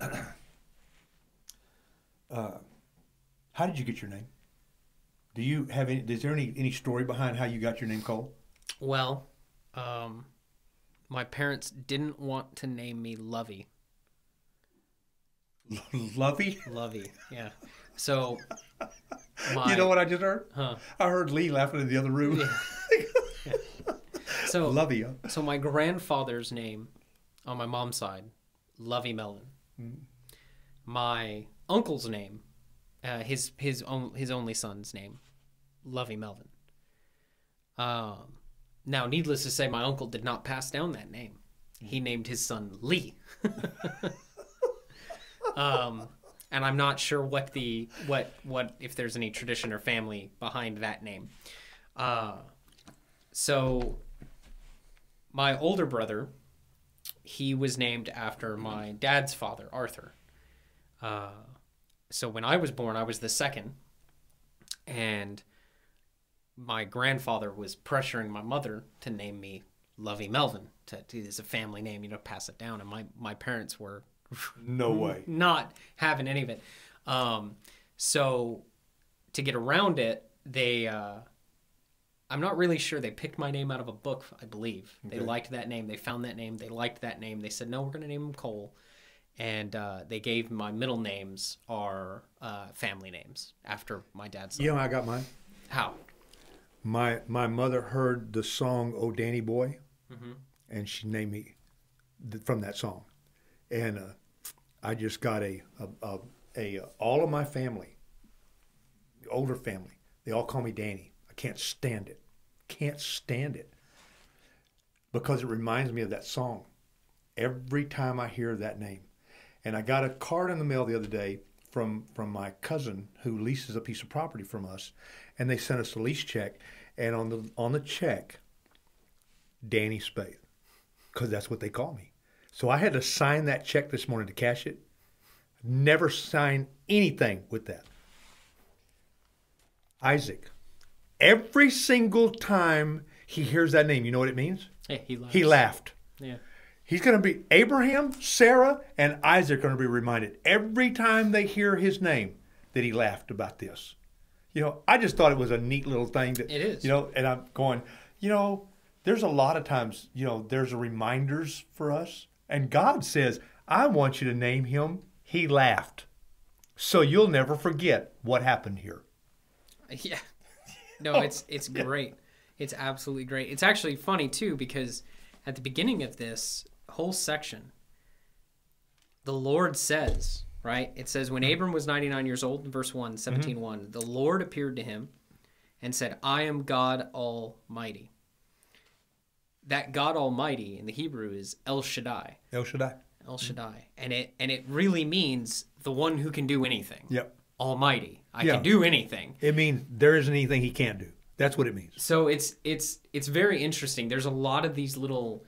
uh, how did you get your name? Do you have any? Is there any any story behind how you got your name Cole? Well, um, my parents didn't want to name me Lovey. Lovey. Lovey, yeah. So, my, You know what I just heard? Huh. I heard Lee laughing in the other room. So, Lovey. huh? so my grandfather's name on my mom's side, Lovey Melvin. My uncle's name, uh, his his own his only son's name, Lovey Melvin. Um, now, needless to say, my uncle did not pass down that name. He named his son Lee. um, and I'm not sure what the what what if there's any tradition or family behind that name. Uh, so my older brother, he was named after my dad's father, Arthur. Uh, so when I was born, I was the second, and my grandfather was pressuring my mother to name me Lovey Melvin to, to as a family name, you know, pass it down. And my my parents were No way. not having any of it. Um, so to get around it, they uh, I'm not really sure. They picked my name out of a book, I believe. They Okay. liked that name. They found that name. They liked that name. They said, "No, we're going to name him Cole." And uh, they gave my middle names are uh, family names after my dad's. You know I got mine? How? My my mother heard the song "Oh Danny Boy," Mm-hmm. and she named me th- from that song. And uh, I just got a a, a a uh, all of my family, older family, they all call me Danny. I can't stand it. Can't stand it because it reminds me of that song. Every time I hear that name, and I got a card in the mail the other day from from my cousin who leases a piece of property from us, and they sent us a lease check, and on the on the check, Danny Spade, because that's what they call me. So I had to sign that check this morning to cash it. Never sign anything with that. Isaac, every single time he hears that name, you know what it means? Yeah, he laughs. He laughed. Yeah. He's going to be Abraham, Sarah, and Isaac are going to be reminded every time they hear his name that he laughed about this. You know, I just thought it was a neat little thing. That, It is. You know, and I'm going, you know, there's a lot of times, you know, there's reminders for us. And God says, I want you to name him. He laughed. So you'll never forget what happened here. Yeah. No, it's it's great. It's absolutely great. It's actually funny too because at the beginning of this whole section, the Lord says, right? It says when mm-hmm. Abram was 99 years old in verse 1, mm-hmm. 17 1, the Lord appeared to him and said, "I am God Almighty." That God Almighty in the Hebrew is El Shaddai. El Shaddai. El mm-hmm. Shaddai. And it and it really means the one who can do anything. Yep. Almighty. I Yeah. can do anything. It means there isn't anything he can't do. That's what it means. So it's it's it's very interesting. There's a lot of these little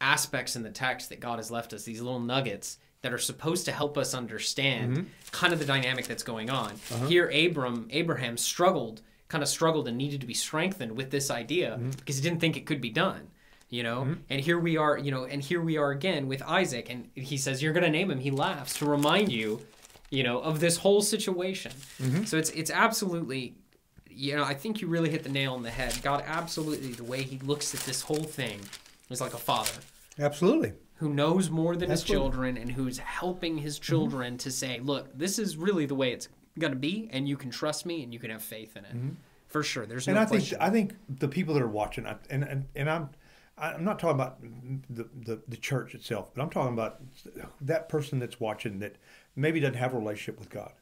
aspects in the text that God has left us, these little nuggets that are supposed to help us understand mm-hmm. kind of the dynamic that's going on. Uh-huh. Here Abram Abraham struggled, kind of struggled and needed to be strengthened with this idea mm-hmm. because he didn't think it could be done. You know, mm-hmm. and here we are, you know, and here we are again with Isaac, and he says, "You're going to name him." He laughs to remind you, you know, of this whole situation. So it's it's absolutely you know, I think you really hit the nail on the head. God absolutely the way he looks at this whole thing is like a father Absolutely. who knows more than his children and who's helping his mm-hmm. children to say, "Look, this is really the way it's going to be and you can trust me and you can have faith in it." Mm-hmm. For sure. There's no and I question. think I think the people that are watching, I- and and, and I'm I'm not talking about the, the the church itself, but I'm talking about that person that's watching that maybe doesn't have a relationship with God,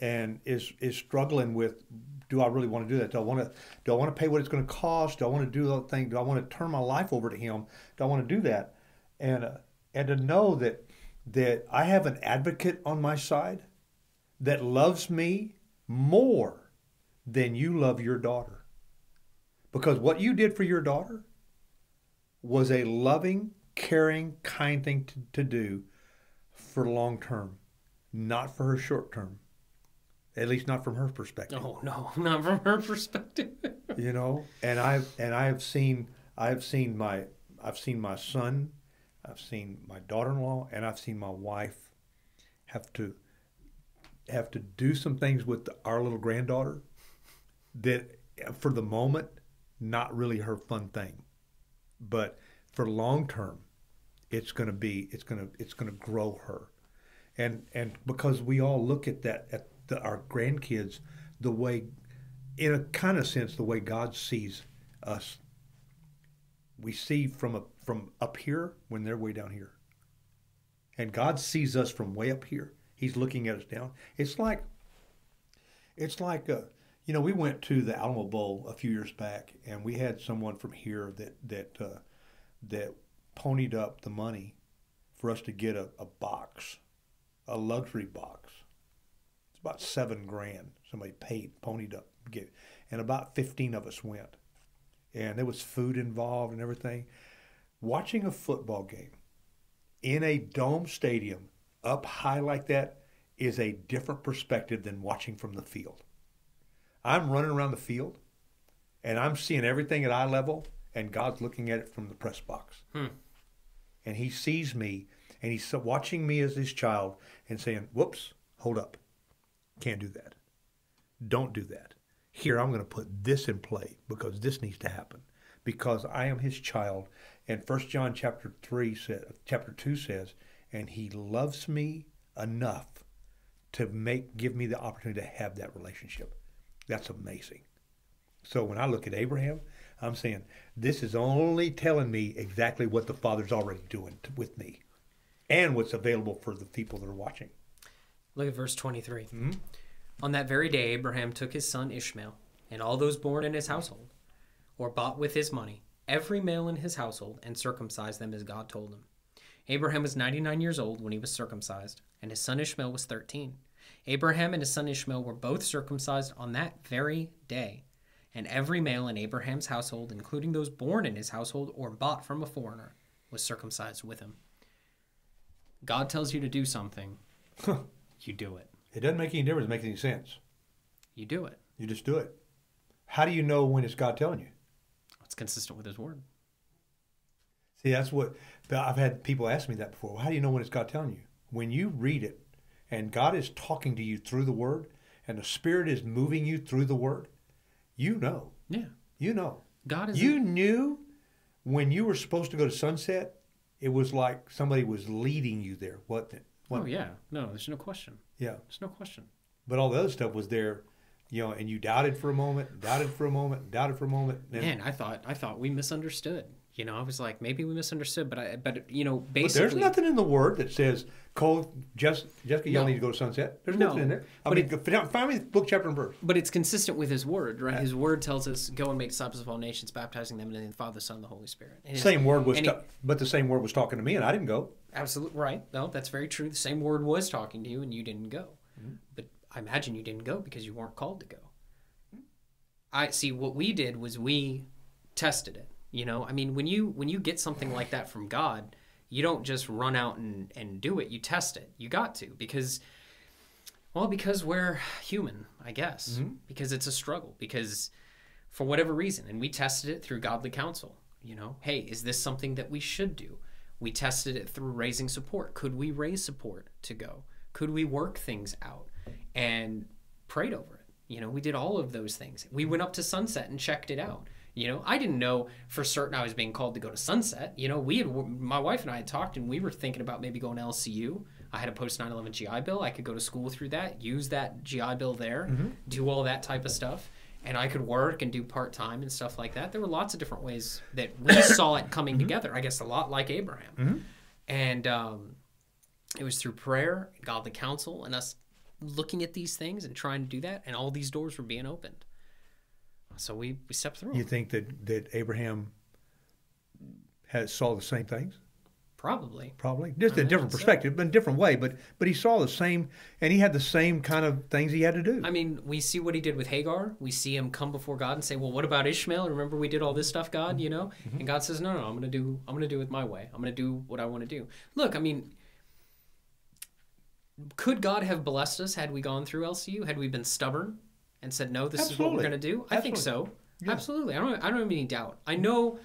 and is is struggling with, do I really want to do that? Do I want to do I want to pay what it's going to cost? Do I want to do the thing? Do I want to turn my life over to Him? Do I want to do that? And uh, and to know that that I have an advocate on my side that loves me more than you love your daughter. Because what you did for your daughter was a loving, caring, kind thing to, to do for long term, not for her short term. At least not from her perspective. Oh no, not from her perspective. you know, and I've and I have seen I've seen my I've seen my son, I've seen my daughter-in-law, and I've seen my wife have to have to do some things with our little granddaughter that for the moment not really her fun thing but for long term it's going to be it's going to it's going to grow her and and because we all look at that at the, our grandkids the way in a kind of sense the way god sees us. We see from a, from up here when they're way down here. And god sees us from way up here. He's looking at us down. It's like it's like uh, you know we went to the alamo bowl a few years back and we had someone from here that that uh, that ponied up the money for us to get a, a box a luxury box it's about seven grand somebody paid ponied up get and about 15 of us went and there was food involved and everything watching a football game in a dome stadium up high like that is a different perspective than watching from the field. I'm running around the field and I'm seeing everything at eye level, and God's looking at it from the press box. Hmm. And He sees me and He's watching me as His child and saying, Whoops, hold up. Can't do that. Don't do that. Here, I'm going to put this in play because this needs to happen because I am His child. And First John chapter 3 said, chapter 2 says, and He loves me enough to make give me the opportunity to have that relationship. That's amazing. So when I look at Abraham, I'm saying this is only telling me exactly what the Father's already doing with me, and what's available for the people that are watching. Look at verse 23. Mhm. On that very day, Abraham took his son Ishmael and all those born in his household, or bought with his money, every male in his household, and circumcised them as God told him. Abraham was 99 years old when he was circumcised, and his son Ishmael was 13. Abraham and his son Ishmael were both circumcised on that very day, and every male in Abraham's household, including those born in his household or bought from a foreigner, was circumcised with him. God tells you to do something, you do it. It doesn't make any difference. It makes any sense. You do it. You just do it. How do you know when it's God telling you? It's consistent with His word. See, that's what I've had people ask me that before. How do you know when it's God telling you? When you read it and God is talking to you through the word and the Spirit is moving you through the word, you know. Yeah, You know. God is. You knew when you were supposed to go to sunset, it was like somebody was leading you there, wasn't it? Oh yeah, no, there's no question. Yeah. There's no question. But all the other stuff was there, you know, and you doubted for a moment, doubted for a moment, doubted for a moment. And, Man, I thought I thought we misunderstood. You know, I was like, maybe we misunderstood, but I, but you know, but basically, there's nothing in the word that says, Cole, just, Jessica, y'all No. need to go to sunset. There's No. nothing in there. I But mean, go- find me the book, chapter, and verse. But it's consistent with His word, right? His word tells us, "Go and make disciples of all nations, baptizing them in the the Father, Son, and the Holy Spirit." And Same word was, ta- he- but the same word was talking to me, and I didn't go. Absolutely right. No, that's very true. The same word was talking to you, and you didn't go. Mm-hmm. But I imagine you didn't go because you weren't called to go. I see. What we did was we tested it. You know, I mean, when you when you get something like that from God, you don't just run out and and do it. You test it. You got to because, well, because we're human, I guess. Mm-hmm. Because it's a struggle. Because for whatever reason, and we tested it through godly counsel. You know, hey, is this something that we should do? We tested it through raising support. Could we raise support to go? Could we work things out and prayed over it? You know, we did all of those things. We went up to Sunset and checked it out. You know, I didn't know for certain I was being called to go to Sunset. You know, we had my wife and I had talked and we were thinking about maybe going to LCU. I had a post 9/11 GI Bill. I could go to school through that, use that GI Bill there, mm-hmm. do all that type of stuff, and I could work and do part time and stuff like that. There were lots of different ways that we saw it coming together. I guess a lot like Abraham, and um, it was through prayer, godly counsel, and us looking at these things and trying to do that, and all these doors were being opened. So we we stepped through. You think that, that Abraham has saw the same things? Probably. Probably just I a different imagine so. perspective, but a different way. But but he saw the same, and he had the same kind of things he had to do. I mean, we see what he did with Hagar. We see him come before God and say, "Well, what about Ishmael? Remember we did all this stuff, God, you know?" Mm-hmm. And God says, "No, no, I'm going to do I'm going to do it my way. I'm going to do what I want to do." Look, I mean, could God have blessed us had we gone through LCU? Had we been stubborn and said, "No, this is what we're going to do?" I think so. Yeah. Absolutely. I don't I don't have any doubt. I know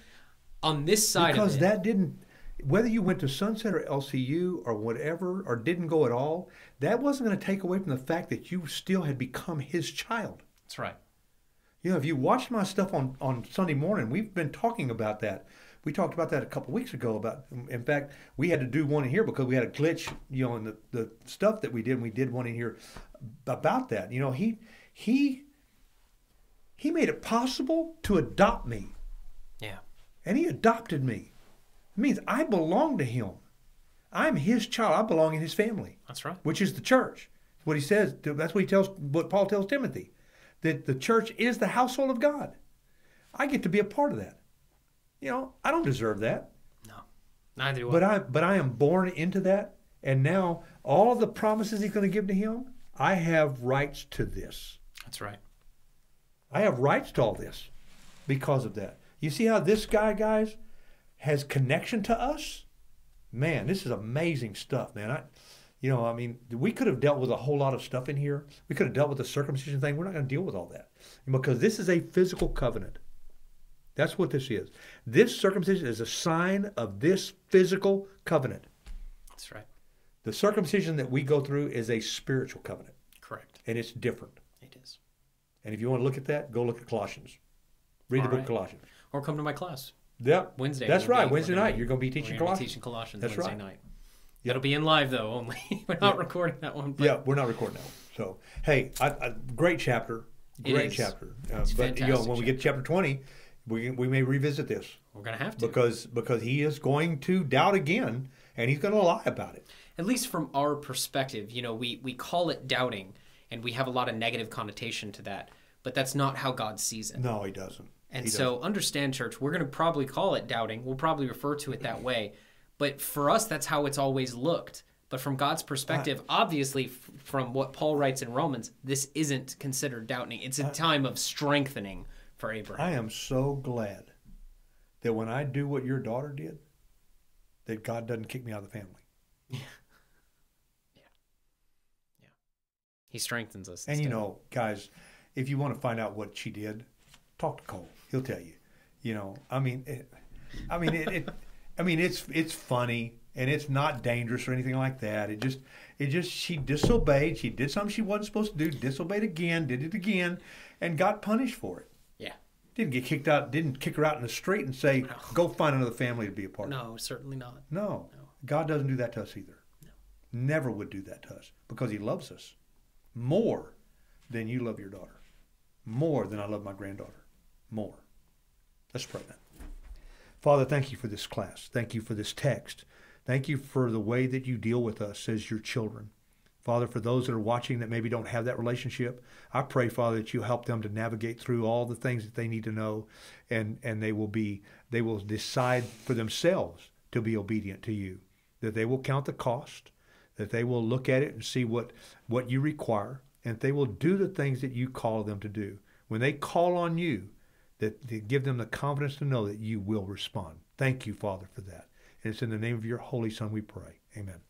on this side because of it. that didn't whether you went to sunset or lcu or whatever or didn't go at all that wasn't going to take away from the fact that you still had become his child That's right. you know if you watched my stuff on on sunday morning we've been talking about that we talked about that a couple weeks ago about in fact we had to do one in here because we had a glitch you know in the, the stuff that we did and we did one in here about that you know he he he made it possible to adopt me Yeah. and he adopted me. It means I belong to him. I'm his child. I belong in his family, That's right. which is the church. What he says, that's what he tells, what Paul tells Timothy, that the church is the household of God. I get to be a part of that. You know, I don't deserve that, No. Neither do I. but I, but I am born into that, and now all of the promises he's going to give to him, I have rights to this. That's right. I have rights to all this because of that. You see how this guy, guys, has connection to us? Man, this is amazing stuff, man. I, you know, I mean, we could have dealt with a whole lot of stuff in here. We could have dealt with the circumcision thing. We're not going to deal with all that because this is a physical covenant. That's what this is. This circumcision is a sign of this physical covenant. That's right. The circumcision that we go through is a spiritual covenant, Correct. and it's different. It is. And if you want to look at that, go look at Colossians. Read the All book right. of Colossians. Or come to my class. Yep. Wednesday. That's right. be- Wednesday night. be- You're going to be teaching be Colossians. teaching Colossians That's Wednesday right. night. That'll be in live though only. we're not recording that one. But Yeah, we're not recording that one. So, hey, I, I, great chapter. Great chapter. Uh, but you know, when we get to chapter 20, we, we may revisit this we're gonna have to. because because he is going to doubt again and he's going to lie about it. At least from our perspective, you know, we we call it doubting, and we have a lot of negative connotation to that. But that's not how God sees it. No, he doesn't. And He so, understand, church, we're going to probably call it doubting. We'll probably refer to it that way. But for us, that's how it's always looked. But from God's uh, perspective, obviously, f- from what Paul writes in Romans, this isn't considered doubting. It's a uh, time of strengthening for Abraham. I am so glad that when I do what your daughter did, that God doesn't kick me out of the family. Yeah. Yeah. Yeah. He strengthens us. And you know, guys, if you want to find out what she did, talk to Cole. He'll tell you. You know, I mean, it, I mean, it, it, I mean, it's it's funny and it's not dangerous or anything like that. It just, it just, she disobeyed. She did something she wasn't supposed to do. Disobeyed again. Did it again, and got punished for it. Yeah. Didn't get kicked out. Didn't kick her out in the street and say, "Go find another family to be a part of." No, certainly not. No, No. God doesn't do that to us either. No. Never would do that to us because He loves us more than you love your daughter, more than I love my granddaughter, more. Let's pray then. Father, thank you for this class. Thank you for this text. Thank you for the way that you deal with us as your children. Father, for those that are watching that maybe don't have that relationship, I pray, Father, that you help them to navigate through all the things that they need to know and, and they will be they will decide for themselves to be obedient to you. That they will count the cost, that they will look at it and see what, what you require, and they will do the things that you call them to do. When they call on you, that, that give them the confidence to know that you will respond. Thank you, Father, for that. And it's in the name of your Holy Son we pray. Amen.